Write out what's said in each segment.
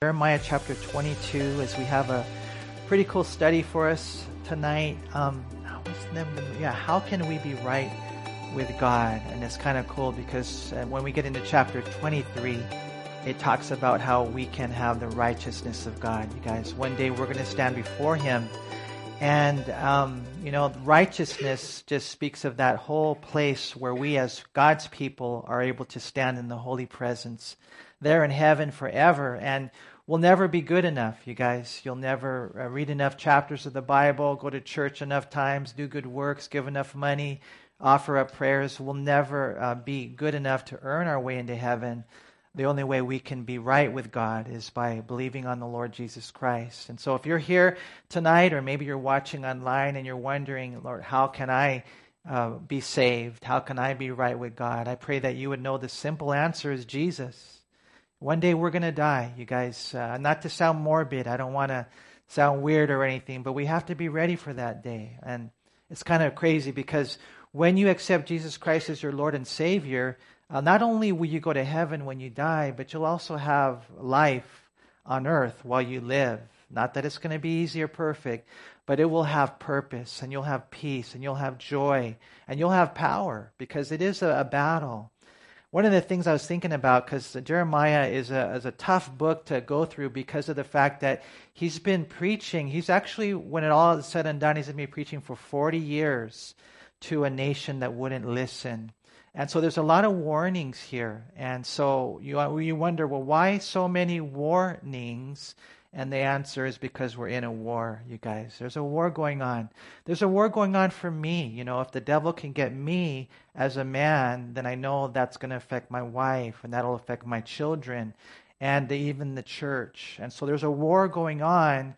Jeremiah chapter 22, as we have a pretty cool study for us tonight. Um, yeah, how can we be right with God? And it's kind of cool because uh, when we get into chapter 23, it talks about how we can have the righteousness of God. You guys, one day we're going to stand before Him. And, um, you know, righteousness just speaks of that whole place where we as God's people are able to stand in the holy presence there in heaven forever. And we'll never be good enough, you guys. You'll never uh, read enough chapters of the Bible, go to church enough times, do good works, give enough money, offer up prayers. We'll never uh, be good enough to earn our way into heaven. The only way we can be right with God is by believing on the Lord Jesus Christ. And so if you're here tonight, or maybe you're watching online and you're wondering, Lord, how can I uh, be saved? How can I be right with God? I pray that you would know the simple answer is Jesus. One day we're going to die, you guys. Uh, not to sound morbid, I don't want to sound weird or anything, but we have to be ready for that day. And it's kind of crazy because when you accept Jesus Christ as your Lord and Savior, uh, not only will you go to heaven when you die, but you'll also have life on earth while you live. Not that it's going to be easy or perfect, but it will have purpose and you'll have peace and you'll have joy and you'll have power because it is a, a battle one of the things I was thinking about, because Jeremiah is a, is a tough book to go through because of the fact that he's been preaching. He's actually, when it all is said and done, he's going to be preaching for 40 years to a nation that wouldn't listen. And so there's a lot of warnings here. And so you, you wonder, well, why so many warnings? And the answer is because we're in a war, you guys. There's a war going on. There's a war going on for me. You know, if the devil can get me as a man, then I know that's going to affect my wife and that'll affect my children and even the church. And so there's a war going on.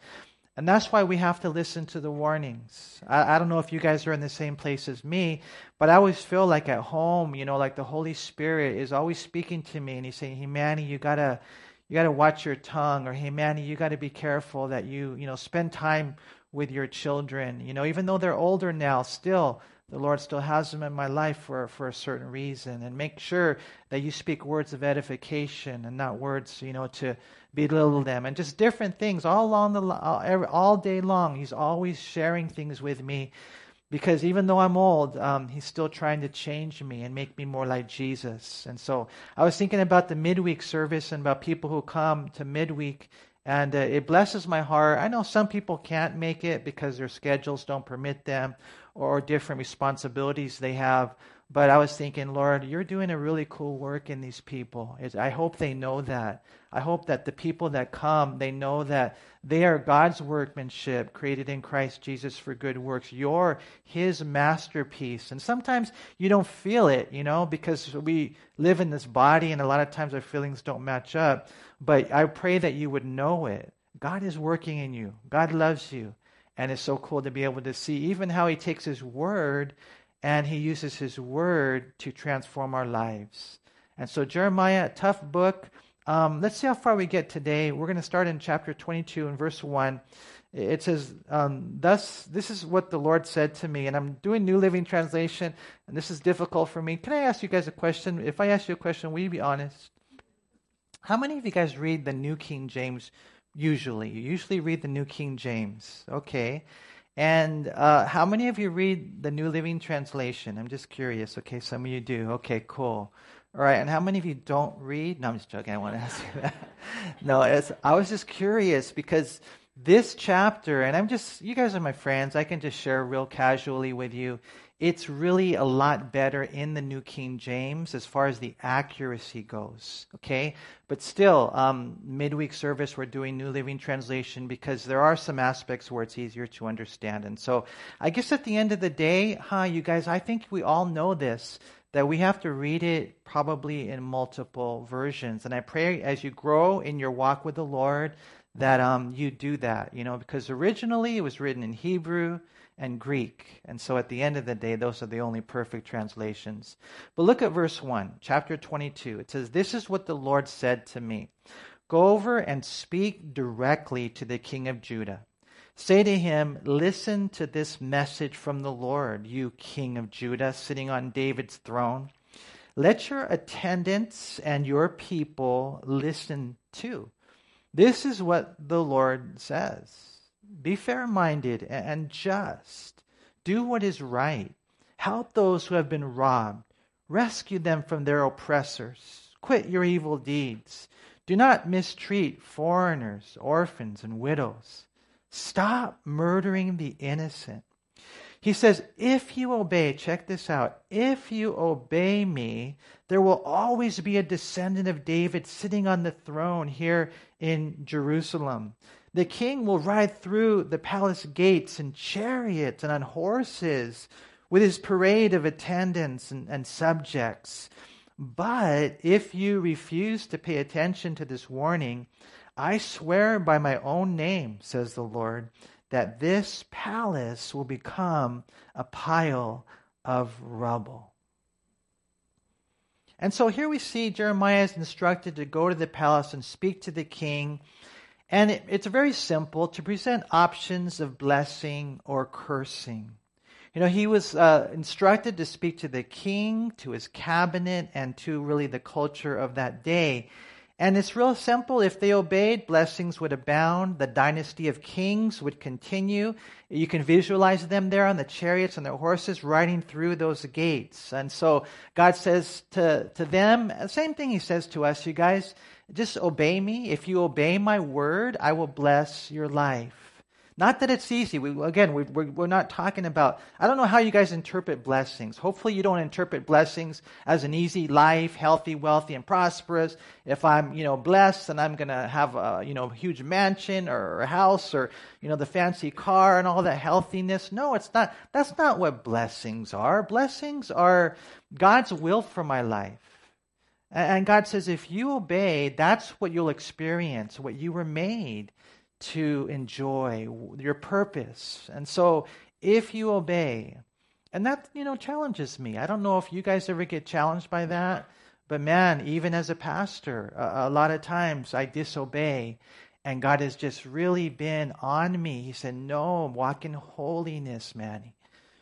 And that's why we have to listen to the warnings. I, I, don't know if you guys are in the same place as me, but I always feel like at home, you know, like the Holy Spirit is always speaking to me and he's saying, Hey, Manny, you gotta you got to watch your tongue or hey manny you got to be careful that you you know spend time with your children. You know even though they're older now still the lord still has them in my life for for a certain reason. And make sure that you speak words of edification and not words you know to belittle them. And just different things all along the all, all day long. He's always sharing things with me because even though I'm old, um, he's still trying to change me and make me more like Jesus. And so I was thinking about the midweek service and about people who come to midweek, and uh, it blesses my heart. I know some people can't make it because their schedules don't permit them or different responsibilities they have. But I was thinking, Lord, you're doing a really cool work in these people. I hope they know that. I hope that the people that come, they know that they are God's workmanship created in Christ Jesus for good works. You're His masterpiece. And sometimes you don't feel it, you know, because we live in this body and a lot of times our feelings don't match up. But I pray that you would know it. God is working in you, God loves you. And it's so cool to be able to see even how He takes His word and He uses His word to transform our lives. And so, Jeremiah, a tough book. Um, let's see how far we get today. We're going to start in chapter 22 and verse 1. It says, um, Thus, this is what the Lord said to me. And I'm doing New Living Translation, and this is difficult for me. Can I ask you guys a question? If I ask you a question, will you be honest? How many of you guys read the New King James usually? You usually read the New King James. Okay. And uh, how many of you read the New Living Translation? I'm just curious. Okay, some of you do. Okay, cool. All right, and how many of you don't read? No, I'm just joking. I want to ask you that. no, I was just curious because this chapter, and I'm just, you guys are my friends. I can just share real casually with you it's really a lot better in the New King James as far as the accuracy goes. Okay? But still, um, midweek service, we're doing New Living Translation because there are some aspects where it's easier to understand. And so I guess at the end of the day, huh, you guys, I think we all know this that we have to read it probably in multiple versions. And I pray as you grow in your walk with the Lord that um, you do that, you know, because originally it was written in Hebrew and Greek. And so at the end of the day, those are the only perfect translations. But look at verse 1, chapter 22. It says, This is what the Lord said to me Go over and speak directly to the king of Judah. Say to him, Listen to this message from the Lord, you king of Judah, sitting on David's throne. Let your attendants and your people listen too. This is what the Lord says Be fair minded and just, do what is right, help those who have been robbed, rescue them from their oppressors, quit your evil deeds. Do not mistreat foreigners, orphans, and widows. Stop murdering the innocent. He says, if you obey, check this out, if you obey me, there will always be a descendant of David sitting on the throne here in Jerusalem. The king will ride through the palace gates in chariots and on horses with his parade of attendants and, and subjects. But if you refuse to pay attention to this warning, I swear by my own name, says the Lord, that this palace will become a pile of rubble. And so here we see Jeremiah is instructed to go to the palace and speak to the king. And it, it's very simple to present options of blessing or cursing. You know, he was uh, instructed to speak to the king, to his cabinet, and to really the culture of that day. And it's real simple. If they obeyed, blessings would abound. The dynasty of kings would continue. You can visualize them there on the chariots and their horses riding through those gates. And so God says to, to them, same thing he says to us, you guys, just obey me. If you obey my word, I will bless your life. Not that it's easy. We, again, we, we're, we're not talking about, I don't know how you guys interpret blessings. Hopefully, you don't interpret blessings as an easy life, healthy, wealthy, and prosperous. If I'm, you know, blessed and I'm going to have a, you know, huge mansion or a house or, you know, the fancy car and all that healthiness. No, it's not. That's not what blessings are. Blessings are God's will for my life. And God says, if you obey, that's what you'll experience, what you were made to enjoy your purpose. And so if you obey, and that, you know, challenges me. I don't know if you guys ever get challenged by that, but man, even as a pastor, a, a lot of times I disobey. And God has just really been on me. He said, No, walk in holiness, man.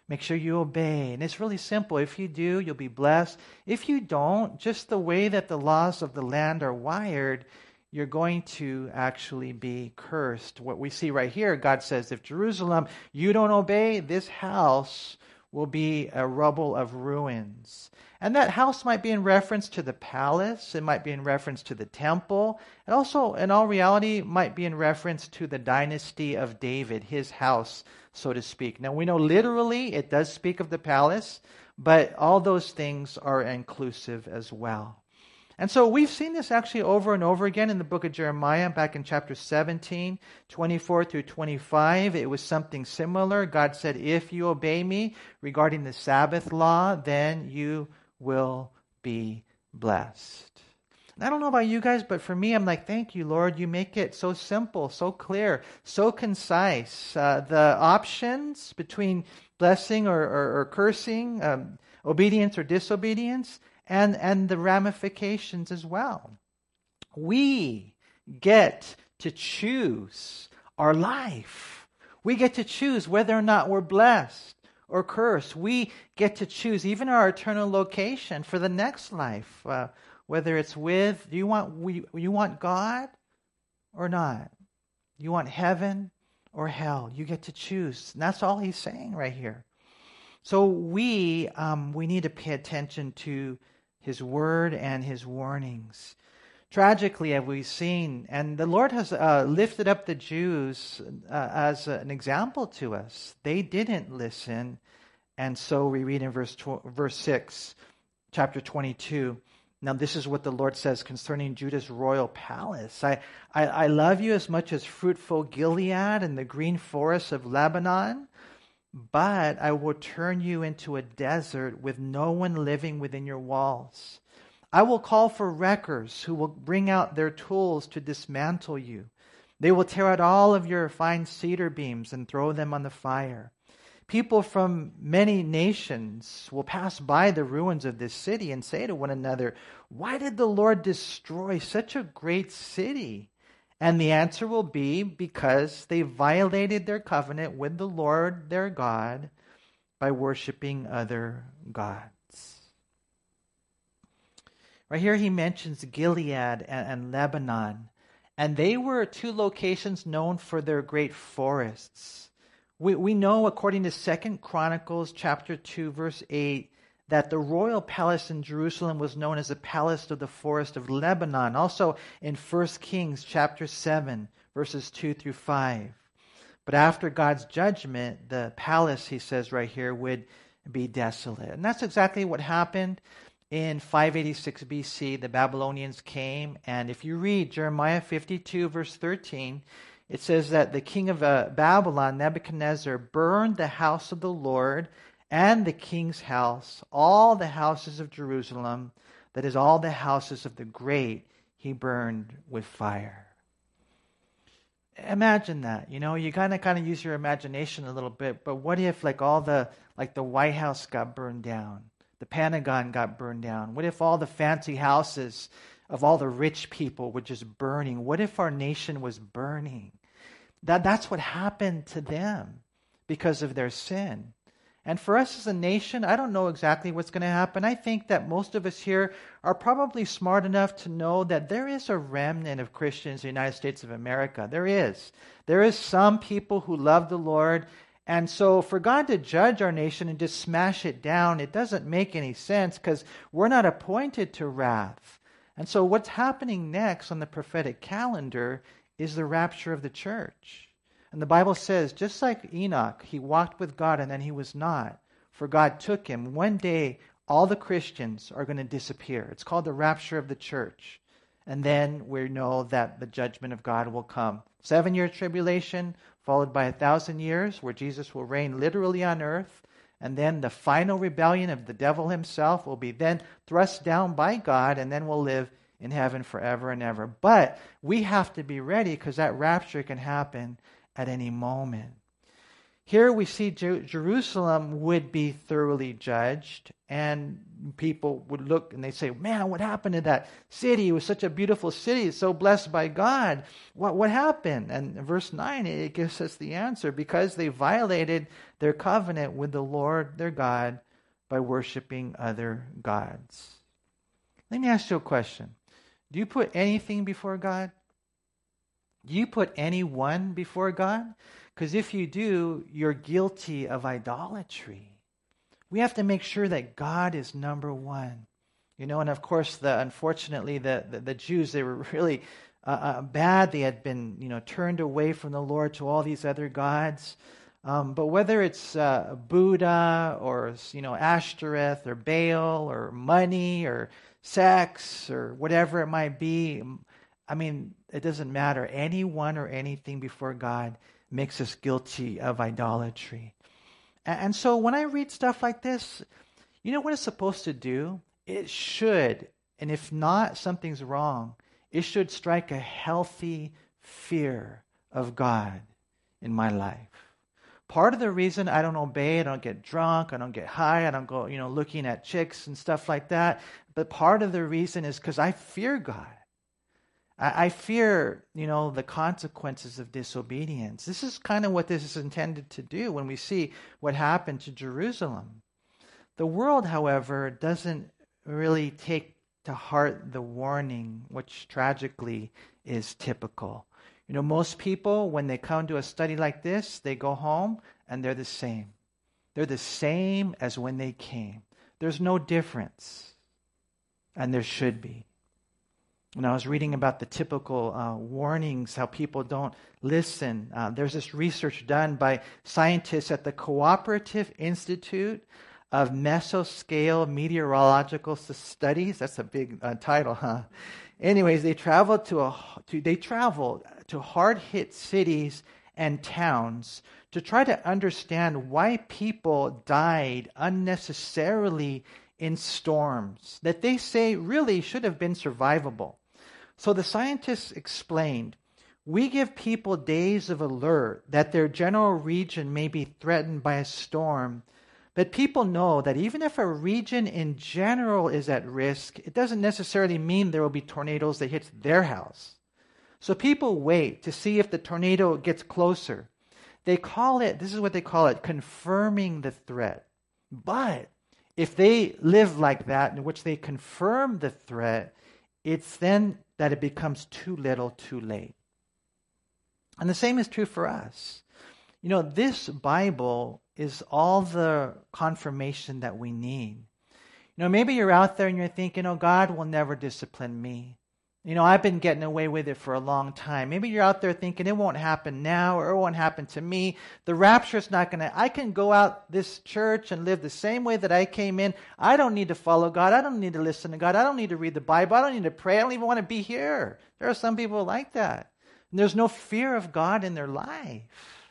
Make sure you obey. And it's really simple. If you do, you'll be blessed. If you don't, just the way that the laws of the land are wired, you're going to actually be cursed. What we see right here, God says, if Jerusalem, you don't obey, this house will be a rubble of ruins. And that house might be in reference to the palace, it might be in reference to the temple, and also, in all reality, might be in reference to the dynasty of David, his house, so to speak. Now, we know literally it does speak of the palace, but all those things are inclusive as well. And so we've seen this actually over and over again in the book of Jeremiah, back in chapter 17, 24 through 25. It was something similar. God said, If you obey me regarding the Sabbath law, then you will be blessed. And I don't know about you guys, but for me, I'm like, thank you, Lord. You make it so simple, so clear, so concise. Uh, the options between blessing or, or, or cursing, um, obedience or disobedience, and, and the ramifications as well. We get to choose our life. We get to choose whether or not we're blessed or cursed. We get to choose even our eternal location for the next life, uh, whether it's with, do you want, we, you want God or not? You want heaven or hell? You get to choose. And that's all he's saying right here. So we, um, we need to pay attention to his word and his warnings. Tragically, have we seen, and the Lord has uh, lifted up the Jews uh, as an example to us. They didn't listen, and so we read in verse tw- verse six, chapter twenty-two. Now, this is what the Lord says concerning Judah's royal palace. I, I, I love you as much as fruitful Gilead and the green forests of Lebanon. But I will turn you into a desert with no one living within your walls. I will call for wreckers who will bring out their tools to dismantle you. They will tear out all of your fine cedar beams and throw them on the fire. People from many nations will pass by the ruins of this city and say to one another, Why did the Lord destroy such a great city? And the answer will be because they violated their covenant with the Lord their God by worshiping other gods. Right here, he mentions Gilead and, and Lebanon. And they were two locations known for their great forests. We, we know, according to Second Chronicles chapter 2, verse 8, that the royal palace in Jerusalem was known as the palace of the forest of Lebanon. Also in 1 Kings chapter 7, verses 2 through 5. But after God's judgment, the palace, he says right here, would be desolate. And that's exactly what happened in 586 BC. The Babylonians came, and if you read Jeremiah 52, verse 13, it says that the king of uh, Babylon, Nebuchadnezzar, burned the house of the Lord and the king's house, all the houses of Jerusalem, that is, all the houses of the great, he burned with fire. Imagine that, you know, you kind of kind of use your imagination a little bit, but what if like all the like the White House got burned down, the Pentagon got burned down? What if all the fancy houses of all the rich people were just burning? What if our nation was burning? That that's what happened to them because of their sin. And for us as a nation, I don't know exactly what's going to happen. I think that most of us here are probably smart enough to know that there is a remnant of Christians in the United States of America. There is. There is some people who love the Lord. And so for God to judge our nation and just smash it down, it doesn't make any sense because we're not appointed to wrath. And so what's happening next on the prophetic calendar is the rapture of the church. And the Bible says, just like Enoch, he walked with God and then he was not, for God took him. One day, all the Christians are going to disappear. It's called the rapture of the church. And then we know that the judgment of God will come. Seven year tribulation, followed by a thousand years, where Jesus will reign literally on earth. And then the final rebellion of the devil himself will be then thrust down by God, and then we'll live in heaven forever and ever. But we have to be ready because that rapture can happen at any moment. Here we see Jer- Jerusalem would be thoroughly judged, and people would look and they say, Man, what happened to that city? It was such a beautiful city, so blessed by God. What, what happened? And verse 9, it gives us the answer because they violated their covenant with the Lord their God by worshiping other gods. Let me ask you a question Do you put anything before God? You put anyone before God? Because if you do, you're guilty of idolatry. We have to make sure that God is number one. You know, and of course, the unfortunately, the, the, the Jews, they were really uh, uh, bad. They had been, you know, turned away from the Lord to all these other gods. Um, but whether it's uh, Buddha or, you know, Ashtoreth or Baal or money or sex or whatever it might be, I mean, it doesn't matter. Anyone or anything before God makes us guilty of idolatry. And so when I read stuff like this, you know what it's supposed to do? It should, and if not, something's wrong. It should strike a healthy fear of God in my life. Part of the reason I don't obey, I don't get drunk, I don't get high, I don't go, you know, looking at chicks and stuff like that. But part of the reason is because I fear God. I, I fear, you know, the consequences of disobedience. This is kind of what this is intended to do when we see what happened to Jerusalem. The world, however, doesn't really take to heart the warning, which tragically is typical. You know, most people, when they come to a study like this, they go home and they're the same. They're the same as when they came. There's no difference. And there should be. When I was reading about the typical uh, warnings, how people don't listen, uh, there's this research done by scientists at the Cooperative Institute of Mesoscale Meteorological Studies. That's a big uh, title, huh? Anyways, they traveled to a to, they traveled to hard hit cities and towns to try to understand why people died unnecessarily in storms that they say really should have been survivable. So the scientists explained we give people days of alert that their general region may be threatened by a storm. But people know that even if a region in general is at risk, it doesn't necessarily mean there will be tornadoes that hit their house. So people wait to see if the tornado gets closer. They call it, this is what they call it, confirming the threat. But if they live like that, in which they confirm the threat, it's then that it becomes too little too late. And the same is true for us. You know, this Bible is all the confirmation that we need. You know, maybe you're out there and you're thinking, oh, God will never discipline me. You know, I've been getting away with it for a long time. Maybe you're out there thinking it won't happen now or it won't happen to me. The rapture's not going to. I can go out this church and live the same way that I came in. I don't need to follow God. I don't need to listen to God. I don't need to read the Bible. I don't need to pray. I don't even want to be here. There are some people like that. And there's no fear of God in their life.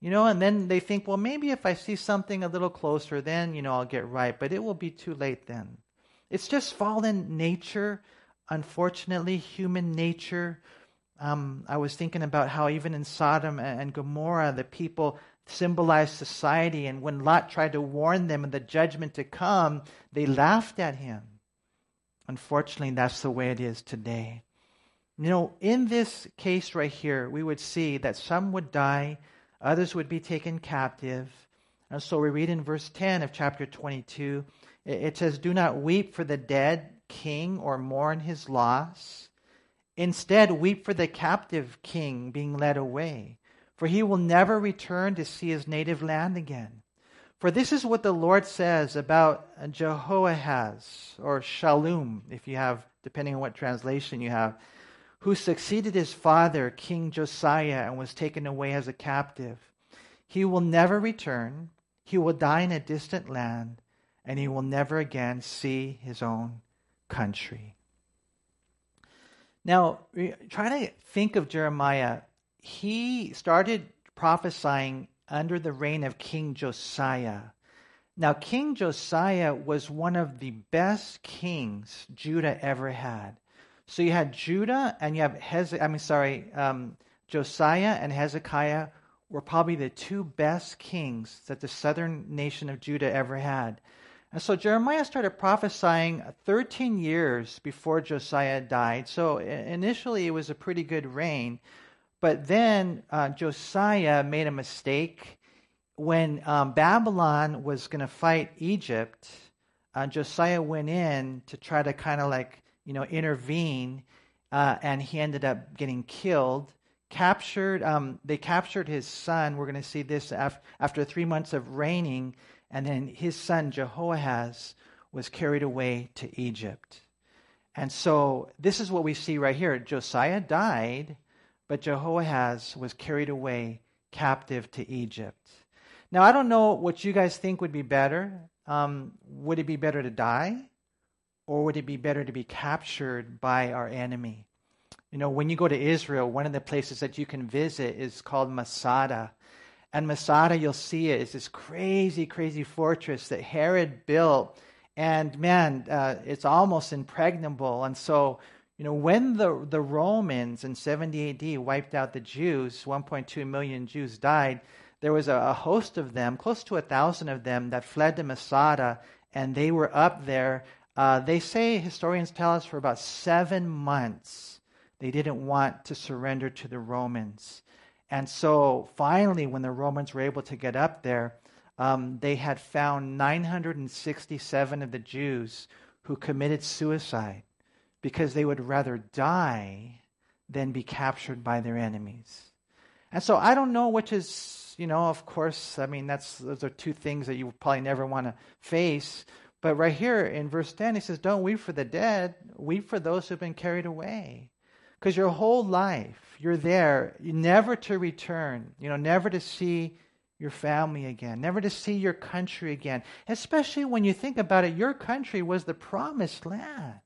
You know, and then they think, well, maybe if I see something a little closer, then, you know, I'll get right. But it will be too late then. It's just fallen nature, unfortunately, human nature. Um, I was thinking about how even in Sodom and Gomorrah, the people symbolized society. And when Lot tried to warn them of the judgment to come, they laughed at him. Unfortunately, that's the way it is today. You know, in this case right here, we would see that some would die, others would be taken captive. And so we read in verse 10 of chapter 22, it says, Do not weep for the dead king or mourn his loss. Instead, weep for the captive king being led away, for he will never return to see his native land again. For this is what the Lord says about Jehoahaz, or Shallum, if you have, depending on what translation you have who succeeded his father, King Josiah, and was taken away as a captive. He will never return. He will die in a distant land, and he will never again see his own country. Now, try to think of Jeremiah. He started prophesying under the reign of King Josiah. Now, King Josiah was one of the best kings Judah ever had. So you had Judah and you have Hezekiah, I mean, sorry, um, Josiah and Hezekiah were probably the two best kings that the southern nation of Judah ever had. And so Jeremiah started prophesying 13 years before Josiah died. So initially it was a pretty good reign. But then uh, Josiah made a mistake. When um, Babylon was going to fight Egypt, uh, Josiah went in to try to kind of like you know, intervene, uh, and he ended up getting killed. Captured, um, they captured his son. We're going to see this af- after three months of reigning, and then his son Jehoahaz was carried away to Egypt. And so this is what we see right here. Josiah died, but Jehoahaz was carried away captive to Egypt. Now, I don't know what you guys think would be better. Um, would it be better to die or would it be better to be captured by our enemy? You know, when you go to Israel, one of the places that you can visit is called Masada. And Masada, you'll see it, is this crazy, crazy fortress that Herod built. And man, uh, it's almost impregnable. And so, you know, when the, the Romans in 70 AD wiped out the Jews, 1.2 million Jews died, there was a, a host of them, close to a thousand of them, that fled to Masada, and they were up there uh, they say, historians tell us, for about seven months, they didn't want to surrender to the Romans. And so finally, when the Romans were able to get up there, um, they had found 967 of the Jews who committed suicide because they would rather die than be captured by their enemies. And so I don't know which is, you know, of course, I mean, that's, those are two things that you probably never want to face. But right here in verse 10, he says, Don't weep for the dead, weep for those who've been carried away. Because your whole life, you're there, never to return, you know, never to see your family again, never to see your country again. Especially when you think about it, your country was the promised land.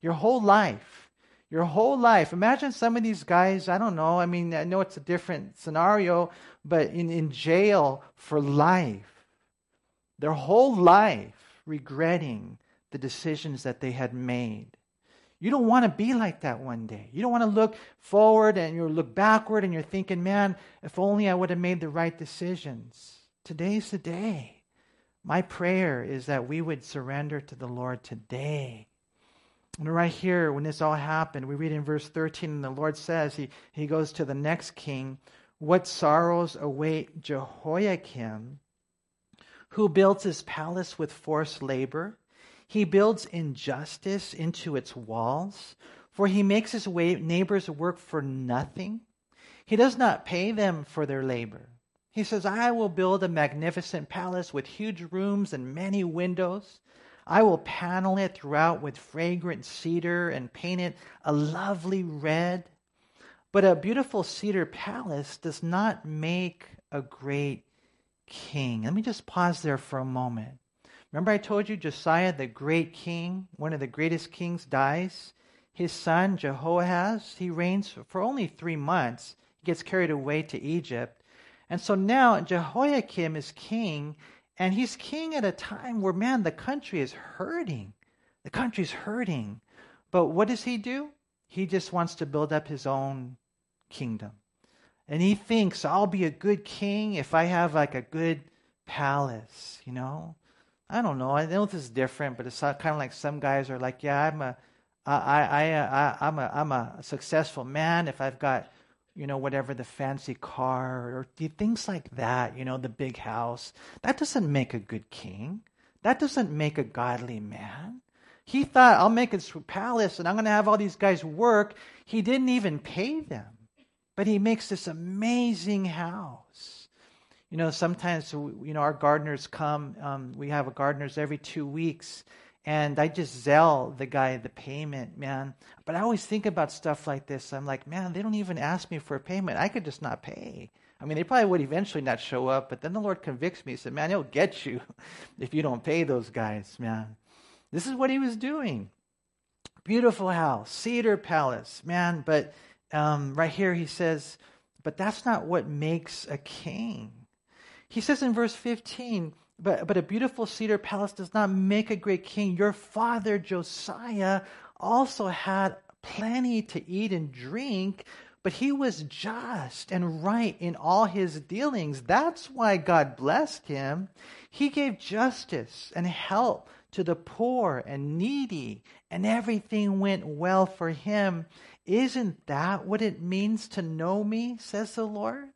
Your whole life. Your whole life. Imagine some of these guys, I don't know, I mean, I know it's a different scenario, but in, in jail for life. Their whole life regretting the decisions that they had made. You don't want to be like that one day. You don't want to look forward and you look backward and you're thinking, man, if only I would have made the right decisions. Today's the day. My prayer is that we would surrender to the Lord today. And right here, when this all happened, we read in verse 13, and the Lord says, He, he goes to the next king, What sorrows await Jehoiakim who builds his palace with forced labor. He builds injustice into its walls. For he makes his neighbors work for nothing. He does not pay them for their labor. He says, I will build a magnificent palace with huge rooms and many windows. I will panel it throughout with fragrant cedar and paint it a lovely red. But a beautiful cedar palace does not make a great king. Let me just pause there for a moment. Remember, I told you Josiah, the great king, one of the greatest kings, dies? His son, Jehoahaz, he reigns for only three months. He gets carried away to Egypt. And so now Jehoiakim is king, and he's king at a time where, man, the country is hurting. The country's hurting. But what does he do? He just wants to build up his own kingdom. And he thinks, I'll be a good king if I have like a good palace, you know? I don't know. I know this is different, but it's kind of like some guys are like, yeah, I'm a I, I, I, I'm, a, I'm a successful man if I've got, you know, whatever the fancy car or things like that, you know, the big house. That doesn't make a good king. That doesn't make a godly man. He thought, I'll make a palace and I'm going to have all these guys work. He didn't even pay them, but he makes this amazing house. You know, sometimes, you know, our gardeners come, um, we have gardeners every two weeks and I just Zelle the guy the payment, man. But I always think about stuff like this. I'm like, man, they don't even ask me for a payment. I could just not pay. I mean, they probably would eventually not show up, but then the Lord convicts me. He said, man, he'll get you if you don't pay those guys, man. This is what he was doing. Beautiful house, cedar palace, man. But um, right here he says, but that's not what makes a king. He says in verse 15, but, but a beautiful cedar palace does not make a great king. Your father Josiah also had plenty to eat and drink, but he was just and right in all his dealings. That's why God blessed him. He gave justice and help to the poor and needy, and everything went well for him. Isn't that what it means to know me, says the Lord?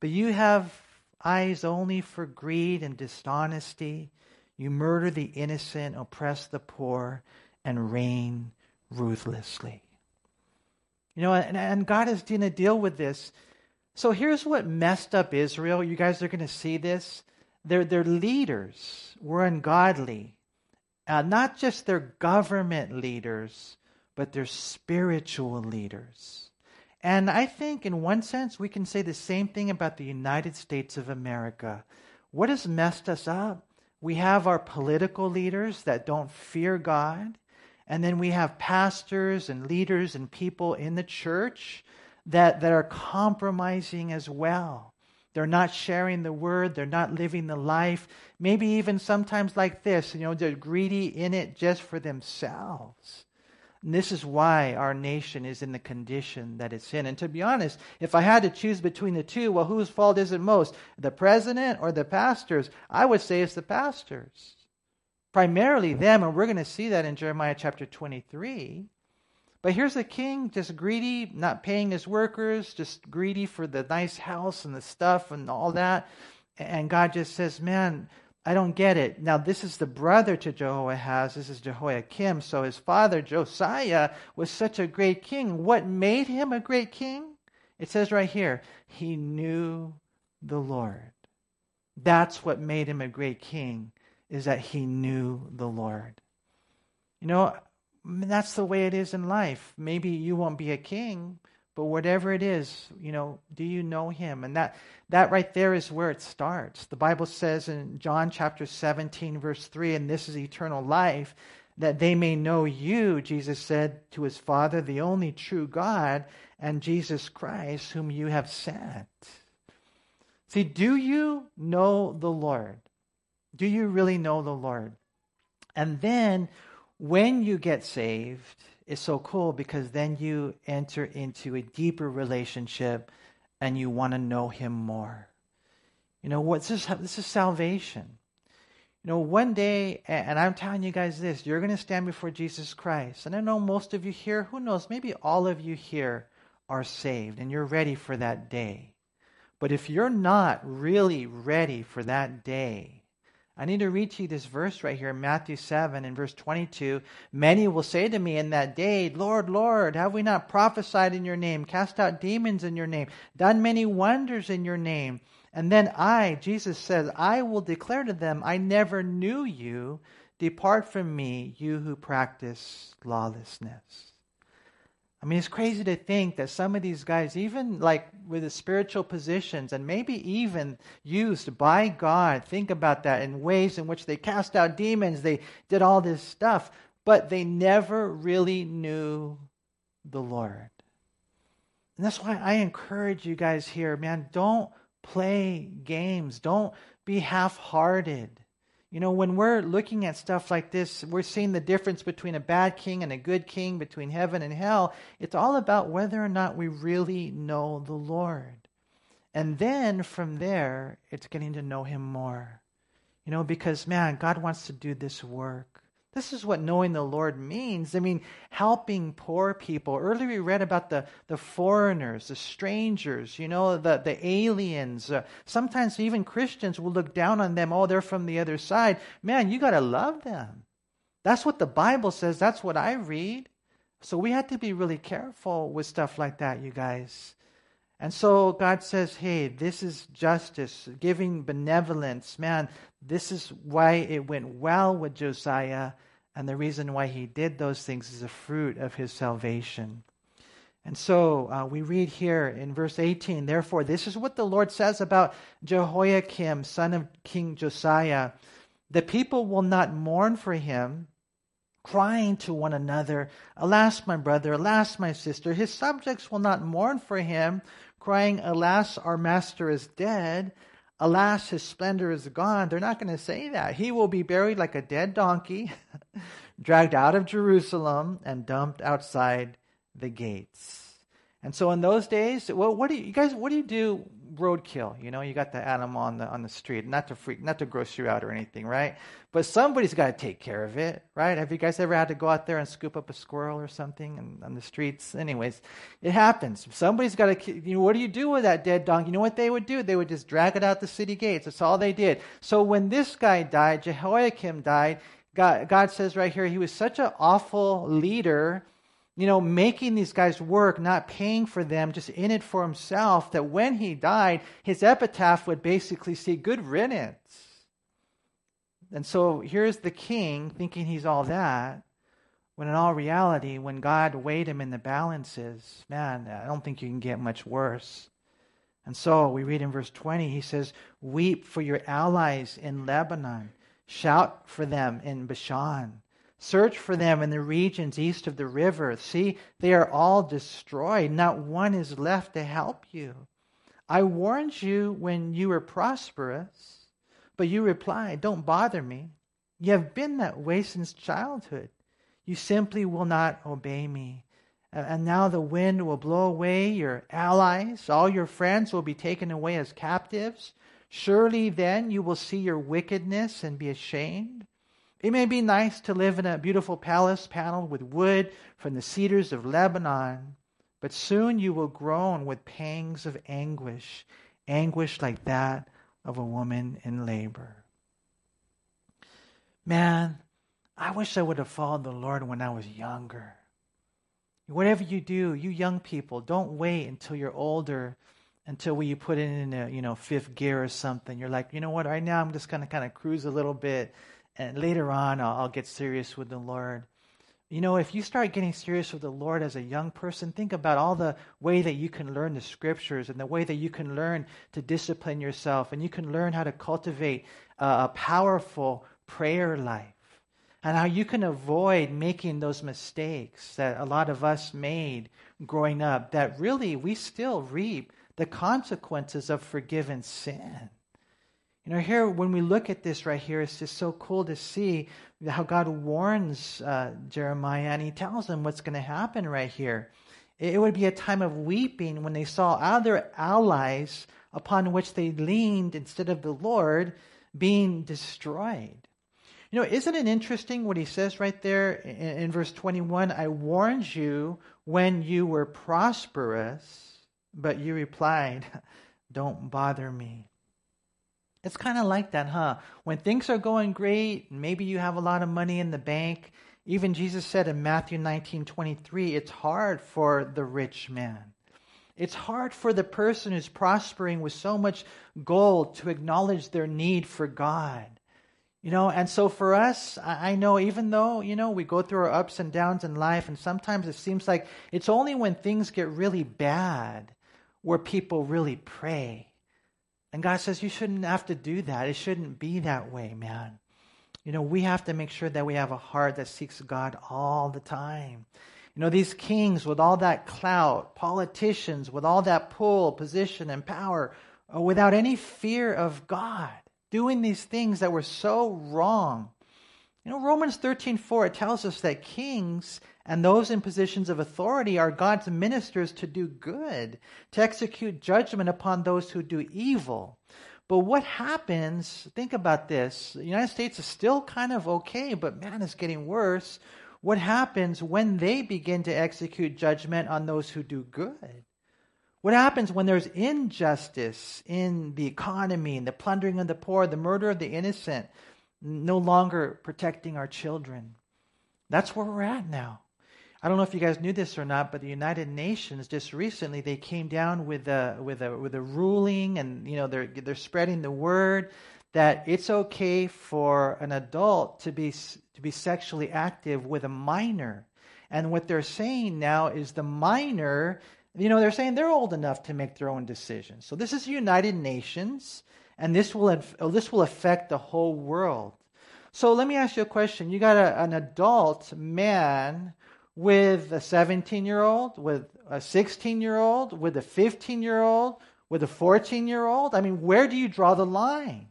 But you have eyes only for greed and dishonesty. You murder the innocent, oppress the poor, and reign ruthlessly. You know, and, and God is going to deal with this. So here's what messed up Israel. You guys are going to see this. Their, their leaders were ungodly. Uh, not just their government leaders, but their spiritual leaders. And I think, in one sense, we can say the same thing about the United States of America. What has messed us up? We have our political leaders that don't fear God. And then we have pastors and leaders and people in the church that, that are compromising as well. They're not sharing the word, they're not living the life. Maybe even sometimes like this, you know, they're greedy in it just for themselves. And this is why our nation is in the condition that it's in. And to be honest, if I had to choose between the two, well, whose fault is it most? The president or the pastors? I would say it's the pastors. Primarily them, and we're going to see that in Jeremiah chapter 23. But here's a king just greedy, not paying his workers, just greedy for the nice house and the stuff and all that. And God just says, Man, I don't get it. Now, this is the brother to Jehoahaz. This is Jehoiakim. So his father, Josiah, was such a great king. What made him a great king? It says right here, he knew the Lord. That's what made him a great king, is that he knew the Lord. You know, that's the way it is in life. Maybe you won't be a king, but whatever it is, you know, do you know him? And that that right there is where it starts. The Bible says in John chapter 17 verse 3 and this is eternal life that they may know you, Jesus said to his Father, the only true God, and Jesus Christ whom you have sent. See, do you know the Lord? Do you really know the Lord? And then when you get saved, is so cool because then you enter into a deeper relationship and you want to know him more. You know, what's this? This is salvation. You know, one day, and I'm telling you guys this, you're going to stand before Jesus Christ. And I know most of you here, who knows, maybe all of you here are saved and you're ready for that day. But if you're not really ready for that day, I need to read to you this verse right here Matthew 7 and verse 22. Many will say to me in that day, Lord, Lord, have we not prophesied in your name, cast out demons in your name, done many wonders in your name? And then I, Jesus says, I will declare to them, I never knew you. Depart from me, you who practice lawlessness. I mean, it's crazy to think that some of these guys, even like with the spiritual positions and maybe even used by God, think about that in ways in which they cast out demons, they did all this stuff, but they never really knew the Lord. And that's why I encourage you guys here, man, don't play games, don't be half hearted. You know, when we're looking at stuff like this, we're seeing the difference between a bad king and a good king, between heaven and hell. It's all about whether or not we really know the Lord. And then from there, it's getting to know Him more. You know, because, man, God wants to do this work. This is what knowing the Lord means. I mean, helping poor people. Earlier we read about the, the foreigners, the strangers, you know, the, the aliens. Uh, sometimes even Christians will look down on them. Oh, they're from the other side. Man, you got to love them. That's what the Bible says. That's what I read. So we have to be really careful with stuff like that, you guys. And so God says, hey, this is justice, giving benevolence. Man, this is why it went well with Josiah. And the reason why he did those things is a fruit of his salvation. And so uh, we read here in verse 18, therefore, this is what the Lord says about Jehoiakim, son of King Josiah. The people will not mourn for him, crying to one another, Alas, my brother, alas, my sister. His subjects will not mourn for him, crying, Alas, our master is dead. Alas, his splendor is gone. They're not going to say that. He will be buried like a dead donkey, dragged out of Jerusalem, and dumped outside the gates. And so in those days, well, what do you, you guys? What do you do? Roadkill. You know, you got the animal on the on the street, not to freak, not to gross you out or anything, right? But somebody's got to take care of it, right? Have you guys ever had to go out there and scoop up a squirrel or something and, on the streets? Anyways, it happens. Somebody's got to. You know, what do you do with that dead donkey? You know what they would do? They would just drag it out the city gates. That's all they did. So when this guy died, Jehoiakim died. God, God says right here, he was such an awful leader you know, making these guys work, not paying for them, just in it for himself, that when he died, his epitaph would basically say, Good riddance. And so here's the king thinking he's all that, when in all reality, when God weighed him in the balances, man, I don't think you can get much worse. And so we read in verse 20, he says, Weep for your allies in Lebanon, shout for them in Bashan. Search for them in the regions east of the river. See, they are all destroyed. Not one is left to help you. I warned you when you were prosperous, but you replied, Don't bother me. You have been that way since childhood. You simply will not obey me. And now the wind will blow away your allies. All your friends will be taken away as captives. Surely then you will see your wickedness and be ashamed. It may be nice to live in a beautiful palace paneled with wood from the cedars of Lebanon, but soon you will groan with pangs of anguish, anguish like that of a woman in labor. Man, I wish I would have followed the Lord when I was younger. Whatever you do, you young people, don't wait until you're older, until you put it in a you know fifth gear or something. You're like, you know what? Right now, I'm just gonna kind of cruise a little bit and later on I'll, I'll, get serious with the Lord. You know, if you start getting serious with the Lord as a young person, think about all the way that you can learn the scriptures and the way that you can learn to discipline yourself and you can learn how to cultivate a powerful prayer life and how you can avoid making those mistakes that a lot of us made growing up that really we still reap the consequences of forgiven sin. You know, here, when we look at this right here, it's just so cool to see how God warns uh, Jeremiah and he tells him what's going to happen right here. It would be a time of weeping when they saw other allies upon which they leaned instead of the Lord being destroyed. You know, isn't it interesting what he says right there in, in verse 21? I warned you when you were prosperous, but you replied, Don't bother me. It's kind of like that, huh? When things are going great, maybe you have a lot of money in the bank. Even Jesus said in Matthew 19 23, it's hard for the rich man. It's hard for the person who's prospering with so much gold to acknowledge their need for God. You know, and so for us, I know even though, you know, we go through our ups and downs in life, and sometimes it seems like it's only when things get really bad where people really pray. And God says, you shouldn't have to do that. It shouldn't be that way, man. You know, we have to make sure that we have a heart that seeks God all the time. You know, these kings with all that clout, politicians with all that pull, position, and power, uh, without any fear of God doing these things that were so wrong. You know, Romans 13 4, it tells us that kings and those in positions of authority are God's ministers to do good, to execute judgment upon those who do evil. But what happens, think about this. The United States is still kind of okay, but man, it's getting worse. What happens when they begin to execute judgment on those who do good? What happens when there's injustice in the economy the plundering of the poor, the murder of the innocent, no longer protecting our children? That's where we're at now. I don't know if you guys knew this or not, but the United Nations just recently they came down with a with a with a ruling, and you know they're they're spreading the word that it's okay for an adult to be to be sexually active with a minor. And what they're saying now is the minor you know, they're saying they're old enough to make their own decisions. So this is the United Nations, and this will uh, this will affect the whole world. So let me ask you a question. You got a, an adult man with a 17 year old, with a 16 year old, with a 15 year old, with a 14 year old. I mean, where do you draw the line?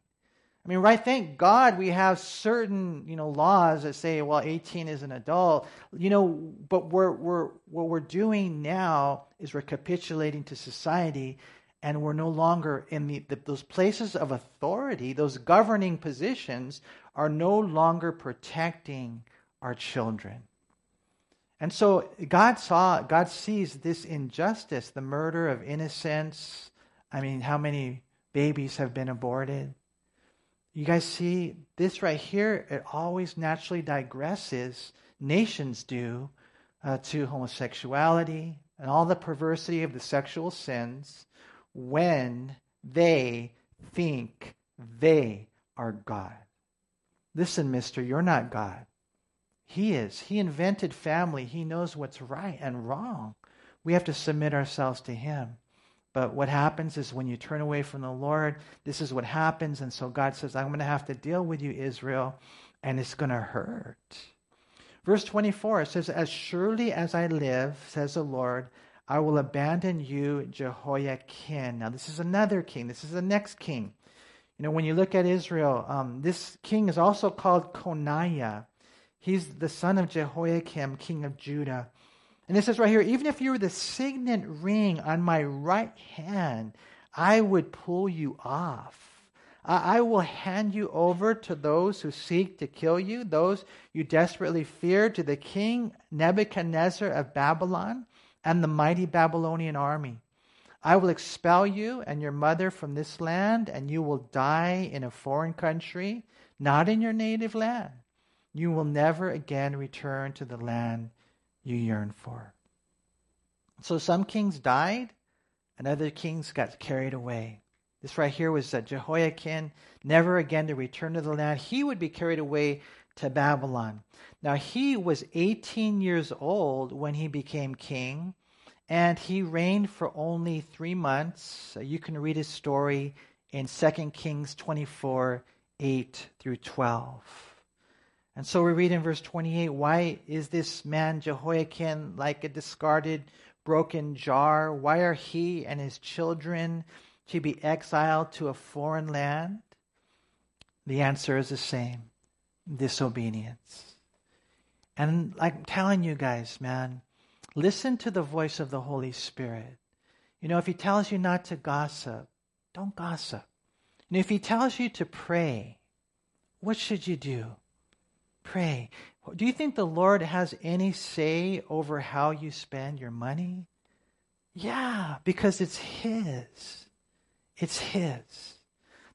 I mean, right, thank God we have certain, you know, laws that say, well, 18 is an adult, you know, but we're, we're, what we're doing now is we're capitulating to society and we're no longer in the, the, those places of authority, those governing positions are no longer protecting our children. And so God saw, God sees this injustice, the murder of innocents. I mean, how many babies have been aborted? You guys see, this right here, it always naturally digresses, nations do, uh, to homosexuality and all the perversity of the sexual sins when they think they are God. Listen, mister, you're not God. He is. He invented family. He knows what's right and wrong. We have to submit ourselves to Him. But what happens is when you turn away from the Lord, this is what happens. And so God says, I'm going to have to deal with you, Israel, and it's going to hurt. Verse 24 it says, As surely as I live, says the Lord, I will abandon you, Jehoiachin. Now, this is another king. This is the next king. You know, when you look at Israel, um, this king is also called Coniah. He's the son of Jehoiakim, king of Judah. And it says right here, even if you were the signet ring on my right hand, I would pull you off. I will hand you over to those who seek to kill you, those you desperately fear, to the king Nebuchadnezzar of Babylon and the mighty Babylonian army. I will expel you and your mother from this land, and you will die in a foreign country, not in your native land. You will never again return to the land you yearn for. So some kings died, and other kings got carried away. This right here was that Jehoiachin, never again to return to the land. He would be carried away to Babylon. Now, he was 18 years old when he became king, and he reigned for only three months. Uh, you can read his story in 2 Kings 24 8 through 12. And so we read in verse 28 why is this man Jehoiachin like a discarded, broken jar? Why are he and his children to be exiled to a foreign land? The answer is the same disobedience. And I'm telling you guys, man, listen to the voice of the Holy Spirit. You know, if he tells you not to gossip, don't gossip. And if he tells you to pray, what should you do? Pray. Do you think the Lord has any say over how you spend your money? Yeah, because it's His. It's His.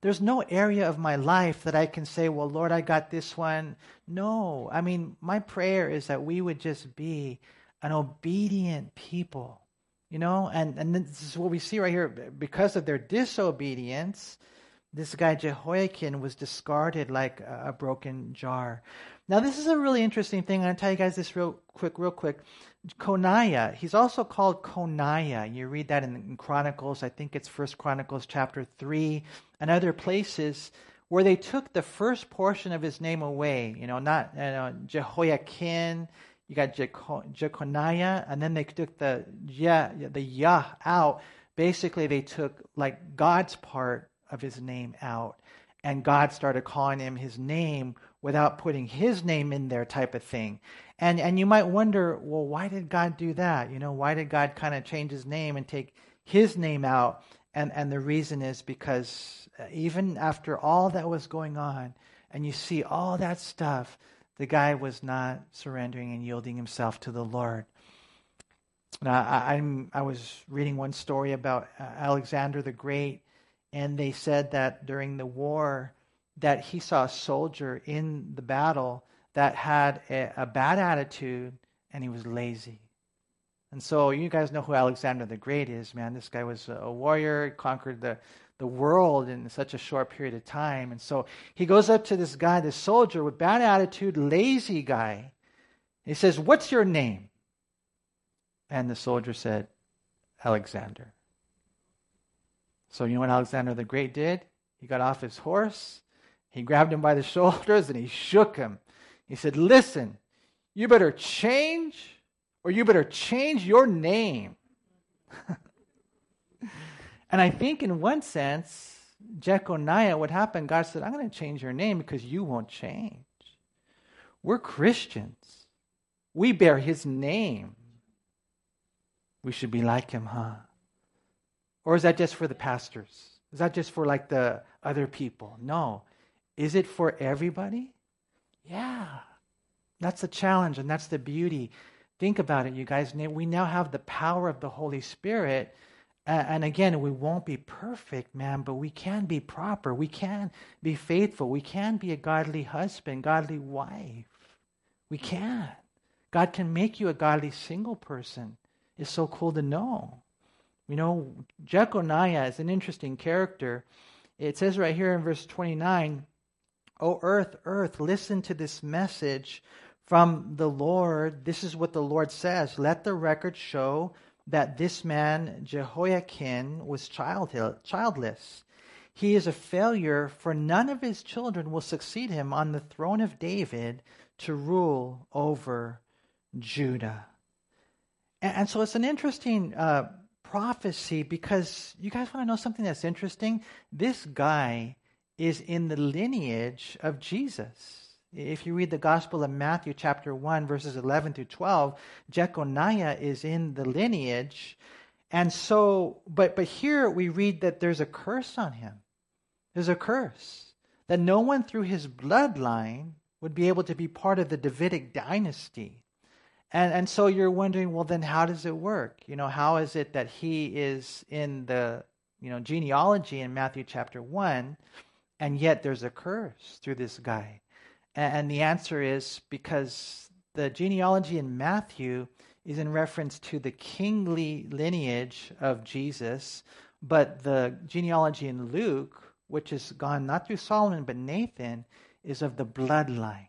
There's no area of my life that I can say, well, Lord, I got this one. No. I mean, my prayer is that we would just be an obedient people, you know? And, and this is what we see right here. Because of their disobedience, this guy Jehoiachin was discarded like a, broken jar. Now, this is a really interesting thing. I'm going to tell you guys this real quick, real quick. Coniah, he's also called Coniah. You read that in, in Chronicles. I think it's First Chronicles chapter 3 and other places where they took the first portion of his name away. You know, not you know, Jehoiachin, you got Jeconiah, and then they took the yeah, the Yah out. Basically, they took like God's part of his name out, and God started calling him his name without putting his name in there, type of thing. And and you might wonder, well, why did God do that? You know, why did God kind of change his name and take his name out? And and the reason is because uh, even after all that was going on, and you see all that stuff, the guy was not surrendering and yielding himself to the Lord. Now, I, I'm, I was reading one story about uh, Alexander the Great, and they said that during the war, that he saw a soldier in the battle that had a, a bad attitude and he was lazy. And so you guys know who Alexander the Great is, man. This guy was a warrior, conquered the the world in such a short period of time. And so he goes up to this guy, this soldier with bad attitude, lazy guy. He says, What's your name? And the soldier said, Alexander. So you know what Alexander the Great did? He got off his horse, he grabbed him by the shoulders, and he shook him. He said, Listen, you better change, or you better change your name. And I think in one sense, Jeconiah, what happened, God said, I'm going to change your name because you won't change. We're Christians. We bear his name. We should be like him, huh? Or is that just for the pastors? Is that just for like the other people? No. Is it for everybody? Yeah. That's the challenge and that's the beauty. Think about it, you guys. We now have the power of the Holy Spirit and again, we won't be perfect, man, but we can be proper. We can be faithful. We can be a godly husband, godly wife. We can. God can make you a godly single person. It's so cool to know. You know, Jeconiah is an interesting character. It says right here in verse 29 O earth, earth, listen to this message from the Lord. This is what the Lord says Let the record show that this man, Jehoiachin, was childless. He is a failure, for none of his children will succeed him on the throne of David to rule over Judah. And, so it's an interesting uh, prophecy because you guys want to know something that's interesting? This guy is in the lineage of Jesus. If you read the Gospel of Matthew, chapter 1, verses 11 through 12, Jeconiah is in the lineage. And so, but, but here we read that there's a curse on him. There's a curse. That no one through his bloodline would be able to be part of the Davidic dynasty. And, and so you're wondering, well, then how does it work? You know, how is it that he is in the, you know, genealogy in Matthew chapter 1, and yet there's a curse through this guy? And the answer is because the genealogy in Matthew is in reference to the kingly lineage of Jesus, but the genealogy in Luke, which has gone not through Solomon but Nathan, is of the bloodline.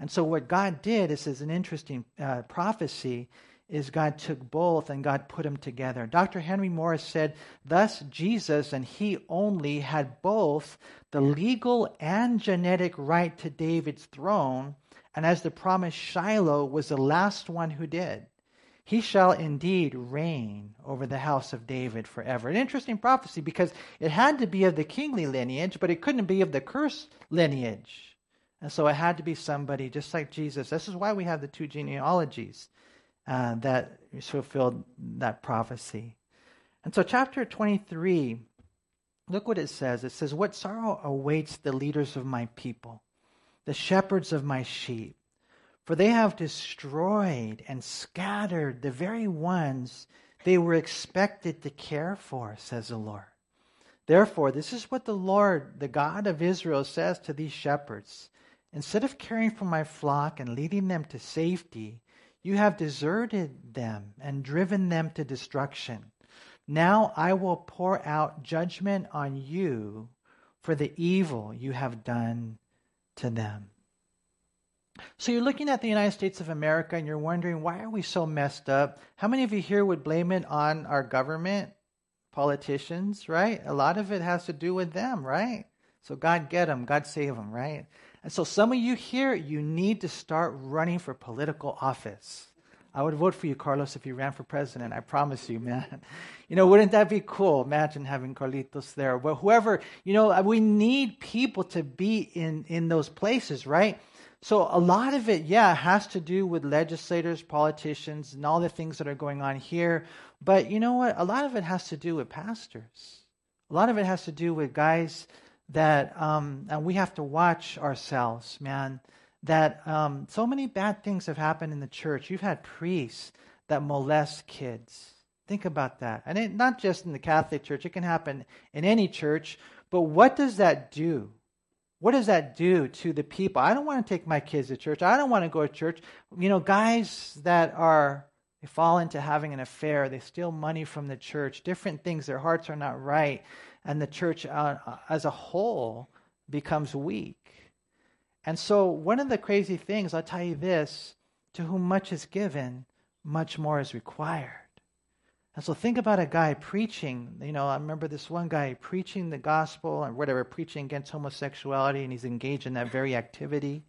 And so what God did is, is an interesting uh, prophecy is God took both and God put them together. Dr. Henry Morris said, Thus Jesus and he only had both the legal and genetic right to David's throne, and as the promised Shiloh was the last one who did. He shall indeed reign over the house of David forever. An interesting prophecy because it had to be of the kingly lineage, but it couldn't be of the cursed lineage. And so it had to be somebody just like Jesus. This is why we have the two genealogies uh, that fulfilled that prophecy. And so, chapter 23, look what it says. It says, What sorrow awaits the leaders of my people, the shepherds of my sheep, for they have destroyed and scattered the very ones they were expected to care for, says the Lord. Therefore, this is what the Lord, the God of Israel, says to these shepherds Instead of caring for my flock and leading them to safety, you have deserted them and driven them to destruction. Now I will pour out judgment on you for the evil you have done to them. So you're looking at the United States of America and you're wondering, why are we so messed up? How many of you here would blame it on our government, politicians, right? A lot of it has to do with them, right? So God get them, God save them, right? And so some of you here, you need to start running for political office. I would vote for you, Carlos, if you ran for president. I promise you, man. You know, wouldn't that be cool? Imagine having Carlitos there. But whoever, you know, we need people to be in, in those places, right? So a lot of it, yeah, has to do with legislators, politicians, and all the things that are going on here. But you know what? A lot of it has to do with pastors. A lot of it has to do with guys that, um, and we have to watch ourselves, man. That um, so many bad things have happened in the church. You've had priests that molest kids. Think about that. And it, not just in the Catholic Church, it can happen in any church. But what does that do? What does that do to the people? I don't want to take my kids to church. I don't want to go to church. You know, guys that are they fall into having an affair. They steal money from the church, different things. Their hearts are not right. And the church uh, uh, as a whole becomes weak. And so, one of the crazy things, I'll tell you this to whom much is given, much more is required. And so, think about a guy preaching. You know, I remember this one guy preaching the gospel or whatever, preaching against homosexuality, and he's engaged in that very activity.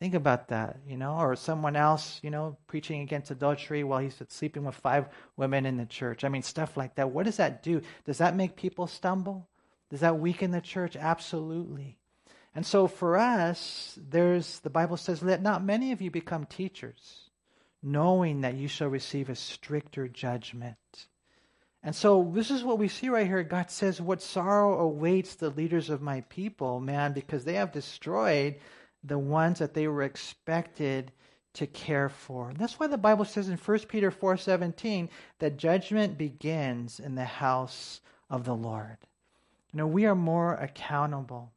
Think about that, you know, or someone else, you know, preaching against adultery while he's sleeping with five women in the church. I mean, stuff like that. What does that do? Does that make people stumble? Does that weaken the church? Absolutely. And so for us, there's the Bible says, let not many of you become teachers, knowing that you shall receive a stricter judgment. And so this is what we see right here. God says, What sorrow awaits the leaders of my people, man, because they have destroyed the ones that they were expected to care for. And that's why the Bible says in 1 Peter 4:17 that judgment begins in the house of the Lord. You know, we are more accountable.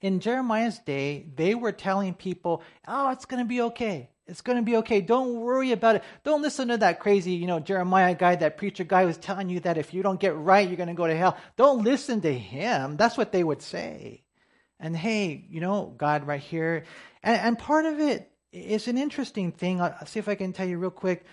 In Jeremiah's day, they were telling people, "Oh, it's going to be okay. It's going to be okay. Don't worry about it. Don't listen to that crazy, you know, Jeremiah guy, that preacher guy who's telling you that if you don't get right, you're going to go to hell. Don't listen to him." That's what they would say and hey, you know, God right here. And, and part of it is an interesting thing. I'll, I'll see if I can tell you real quick.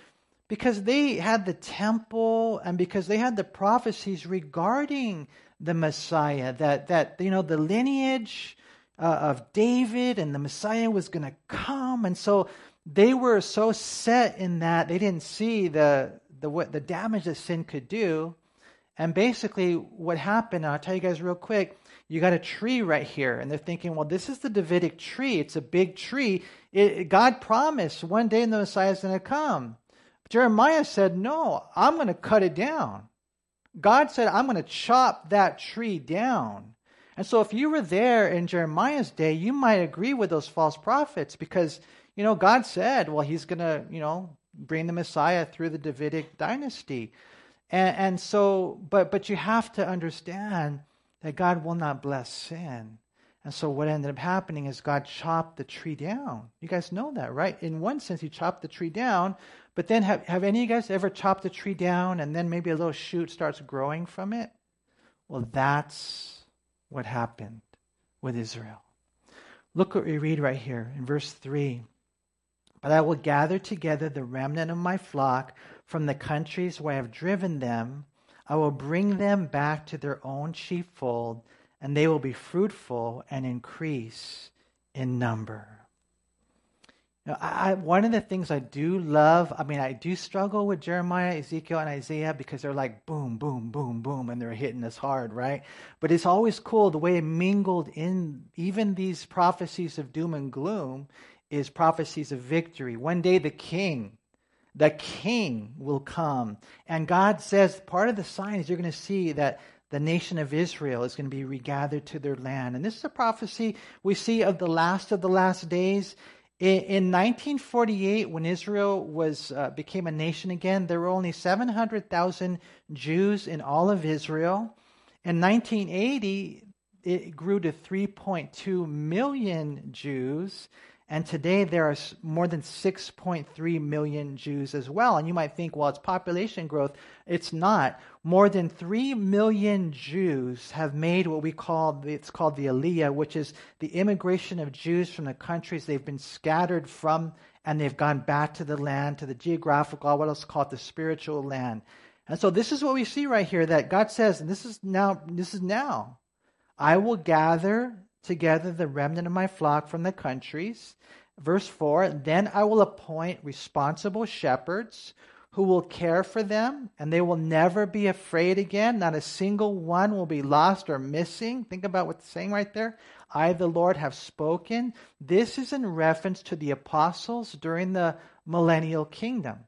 Because they had the temple and because they had the prophecies regarding the Messiah, that, that you know, the lineage uh, of David and the Messiah was going to come. And so they were so set in that they didn't see the, the, what, the damage that sin could do. And basically, what happened, I'll tell you guys real quick, you got a tree right here. And they're thinking, well, this is the Davidic tree. It's a big tree. It, God promised one day the Messiah is going to come. Jeremiah said, no, I'm going to cut it down. God said, I'm going to chop that tree down. And so if you were there in Jeremiah's day, you might agree with those false prophets because, you know, God said, well, he's going to, you know, bring the Messiah through the Davidic dynasty. And, and so, but, but you have to understand that God will not bless sin. And so what ended up happening is God chopped the tree down. You guys know that, right? In one sense, he chopped the tree down, but then have, have any of you guys ever chopped the tree down and then maybe a little shoot starts growing from it? Well, that's what happened with Israel. Look what we read right here in verse 3. But I will gather together the remnant of my flock from the countries where I have driven them I will bring them back to their own sheepfold, and they will be fruitful and increase in number. Now, I, one of the things I do love, I mean, I do struggle with Jeremiah, Ezekiel, and Isaiah because they're like boom, boom, boom, boom, and they're hitting us hard, right? But it's always cool the way it mingled in even these prophecies of doom and gloom is prophecies of victory. One day the king the king will come. And God says part of the sign is you're going to see that the nation of Israel is going to be regathered to their land. And this is a prophecy we see of the last of the last days. In, 1948, when Israel was uh, became a nation again, there were only 700,000 Jews in all of Israel. In 1980, it grew to 3.2 million Jews. And today there are more than 6.3 million Jews as well. And you might think, well, it's population growth. It's not. More than 3 million Jews have made what we call, it's called the Aliyah, which is the immigration of Jews from the countries they've been scattered from and they've gone back to the land, to the geographical, what else called the spiritual land. And so this is what we see right here that God says, and this is now, this is now. I will gather together the remnant of my flock from the countries. Verse 4 Then I will appoint responsible shepherds who will care for them, and they will never be afraid again. Not a single one will be lost or missing. Think about what's saying right there. I, the Lord, have spoken. This is in reference to the apostles during the millennial kingdom.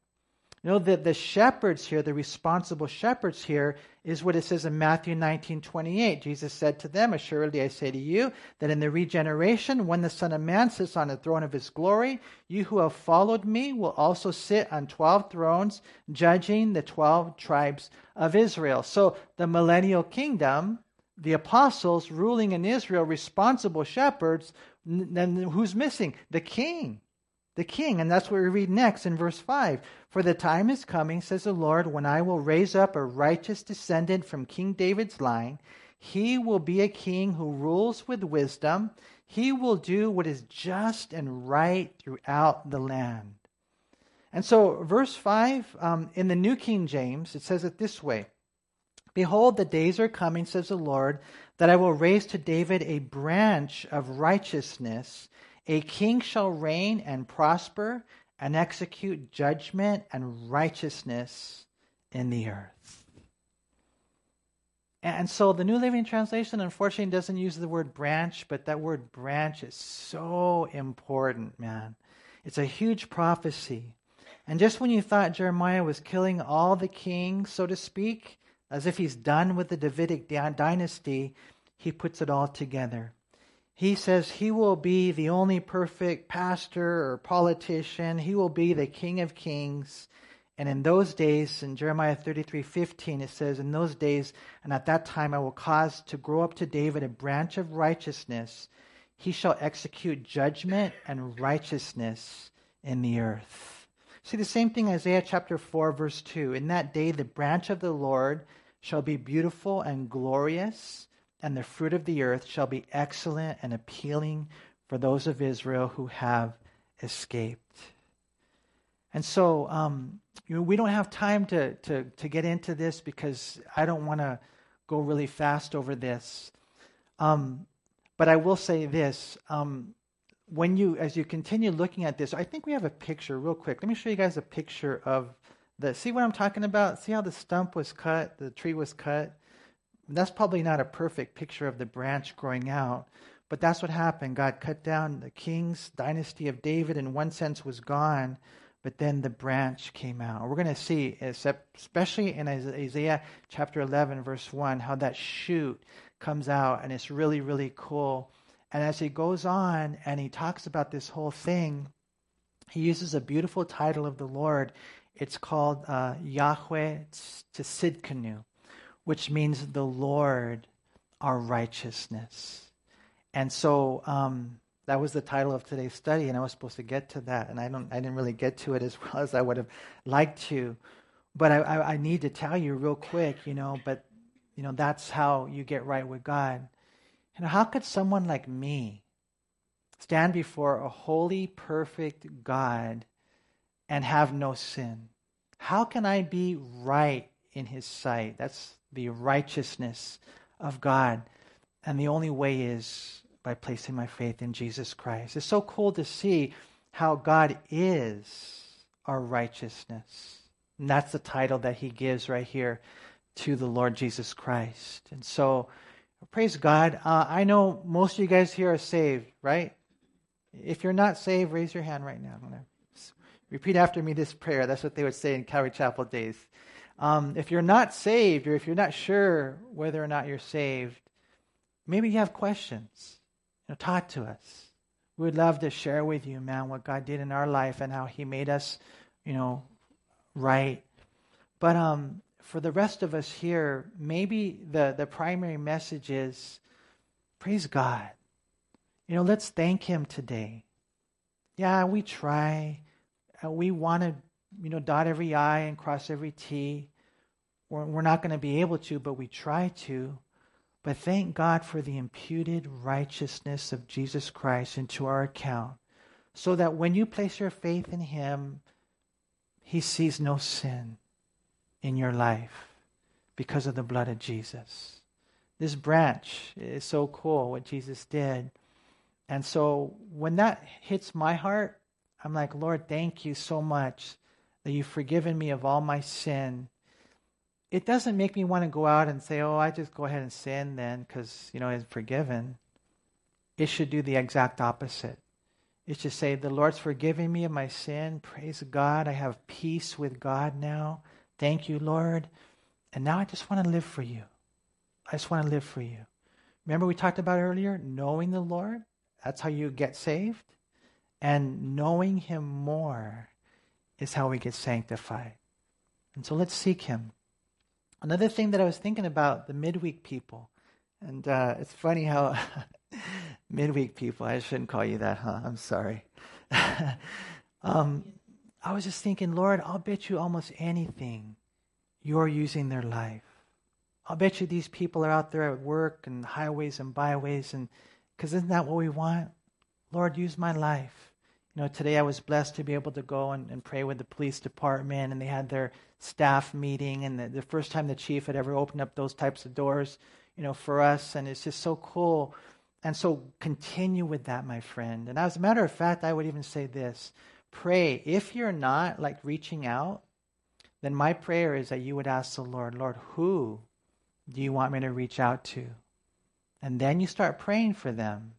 You know, that the shepherds here, the responsible shepherds here, is what it says in Matthew 19 28. Jesus said to them, Assuredly I say to you, that in the regeneration, when the Son of Man sits on the throne of his glory, you who have followed me will also sit on 12 thrones, judging the 12 tribes of Israel. So the millennial kingdom, the apostles ruling in Israel, responsible shepherds, then who's missing? The king the king. And that's what we read next in verse 5. For the time is coming, says the Lord, when I will raise up a righteous descendant from King David's line. He will be a king who rules with wisdom. He will do what is just and right throughout the land. And so, verse 5 um, in the New King James, it says it this way Behold, the days are coming, says the Lord, that I will raise to David a branch of righteousness a king shall reign and prosper and execute judgment and righteousness in the earth. And so the New Living Translation unfortunately doesn't use the word branch, but that word branch is so important, man. It's a huge prophecy. And just when you thought Jeremiah was killing all the kings, so to speak, as if he's done with the Davidic dynasty, he puts it all together he says he will be the only perfect pastor or politician. He will be the King of Kings. And in those days, in Jeremiah 33 15, it says, In those days, and at that time, I will cause to grow up to David a branch of righteousness. He shall execute judgment and righteousness in the earth. See the same thing, Isaiah chapter 4, verse 2. In that day, the branch of the Lord shall be beautiful and glorious and the fruit of the earth shall be excellent and appealing for those of Israel who have escaped. And so, um, you know, we don't have time to, to, to get into this because I don't want to go really fast over this. Um, but I will say this. Um, when you, as you continue looking at this, I think we have a picture real quick. Let me show you guys a picture of the, see what I'm talking about? See how the stump was cut, the tree was cut? That's probably not a perfect picture of the branch growing out, but that's what happened. God cut down the king's dynasty of David, in one sense, was gone, but then the branch came out. We're going to see, especially in Isaiah chapter 11, verse 1, how that shoot comes out, and it's really, really cool. And as he goes on and he talks about this whole thing, he uses a beautiful title of the Lord. It's called uh, Yahweh Tsidkenu which means the Lord our righteousness. And so um, that was the title of today's study, and I was supposed to get to that, and I don't, I didn't really get to it as well as I would have liked to. But I, I, I need to tell you real quick, you know. But you know that's how you get right with God. And how could someone like me stand before a holy, perfect God and have no sin? How can I be right in His sight? That's the righteousness of God. And the only way is by placing my faith in Jesus Christ. It's so cool to see how God is our righteousness. And that's the title that he gives right here to the Lord Jesus Christ. And so, praise God. Uh, I know most of you guys here are saved, right? If you're not saved, raise your hand right now. Repeat after me this prayer. That's what they would say in Calvary Chapel days. Um, if you're not saved, or if you're not sure whether or not you're saved, maybe you have questions. You know, talk to us. We would love to share with you, man, what God did in our life and how He made us, you know, right. But um, for the rest of us here, maybe the, the primary message is praise God. You know, let's thank Him today. Yeah, we try. Uh, we want to, you know, dot every I and cross every T. We're, we're not going to be able to, but we try to. But thank God for the imputed righteousness of Jesus Christ into our account, so that when you place your faith in Him, He sees no sin in your life because of the blood of Jesus. This branch is so cool what Jesus did. And so when that hits my heart, I'm like, Lord, thank you so much that you've forgiven me of all my sin. It doesn't make me want to go out and say, oh, I just go ahead and sin then because, you know, it's forgiven. It should do the exact opposite. It should say, the Lord's forgiven me of my sin. Praise God. I have peace with God now. Thank you, Lord. And now I just want to live for you. I just want to live for you. Remember, we talked about earlier knowing the Lord? That's how you get saved. And knowing Him more is how we get sanctified. And so let's seek Him. Another thing that I was thinking about the midweek people, and uh, it's funny how midweek people, I shouldn't call you that, huh? I'm sorry. um, I was just thinking, Lord, I'll bet you almost anything you're using their life. I'll bet you these people are out there at work and highways and byways, and because isn't that what we want? Lord, use my life. You know, today I was blessed to be able to go and, and pray with the police department, and they had their staff meeting, and the, the first time the chief had ever opened up those types of doors, you know, for us, and it's just so cool. And so continue with that, my friend. And as a matter of fact, I would even say this pray. If you're not like reaching out, then my prayer is that you would ask the Lord, Lord, who do you want me to reach out to? And then you start praying for them.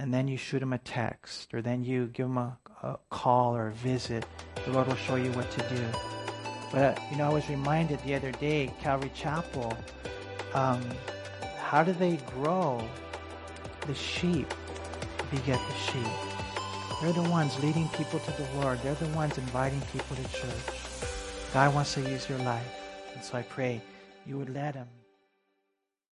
And then you shoot them a text, or then you give them a, a call or a visit. The Lord will show you what to do. But, you know, I was reminded the other day, Calvary Chapel, um, how do they grow? The sheep beget the sheep. They're the ones leading people to the Lord. They're the ones inviting people to church. God wants to use your life. And so I pray you would let Him.